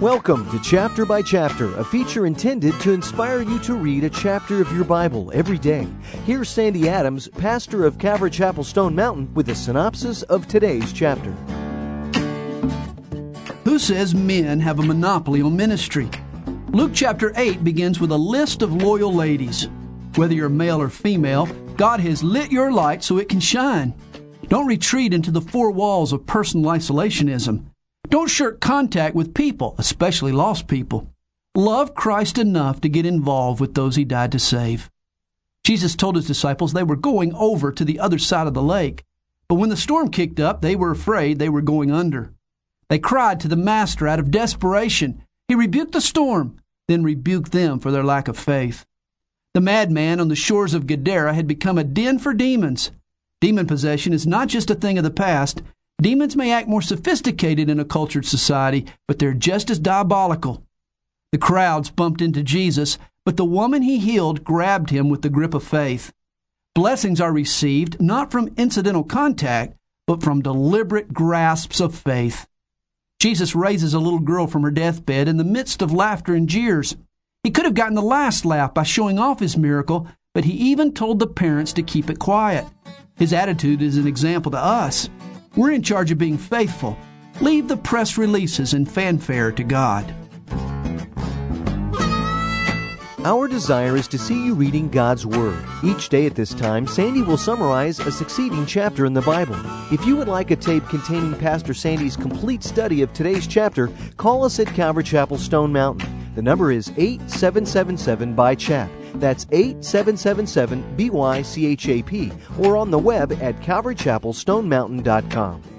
Welcome to Chapter by Chapter, a feature intended to inspire you to read a chapter of your Bible every day. Here's Sandy Adams, pastor of Calvary Chapel Stone Mountain, with a synopsis of today's chapter. Who says men have a monopoly on ministry? Luke chapter 8 begins with a list of loyal ladies. Whether you're male or female, God has lit your light so it can shine. Don't retreat into the four walls of personal isolationism. Don't shirk contact with people, especially lost people. Love Christ enough to get involved with those he died to save. Jesus told his disciples they were going over to the other side of the lake, but when the storm kicked up, they were afraid they were going under. They cried to the Master out of desperation. He rebuked the storm, then rebuked them for their lack of faith. The madman on the shores of Gadara had become a den for demons. Demon possession is not just a thing of the past, Demons may act more sophisticated in a cultured society, but they're just as diabolical. The crowds bumped into Jesus, but the woman he healed grabbed him with the grip of faith. Blessings are received not from incidental contact, but from deliberate grasps of faith. Jesus raises a little girl from her deathbed in the midst of laughter and jeers. He could have gotten the last laugh by showing off his miracle, but he even told the parents to keep it quiet. His attitude is an example to us. We're in charge of being faithful. Leave the press releases and fanfare to God. Our desire is to see you reading God's Word. Each day at this time, Sandy will summarize a succeeding chapter in the Bible. If you would like a tape containing Pastor Sandy's complete study of today's chapter, call us at Calvary Chapel Stone Mountain. The number is 8777 by Chap. That's 8777 BYCHAP or on the web at calvarychapelstonemountain.com.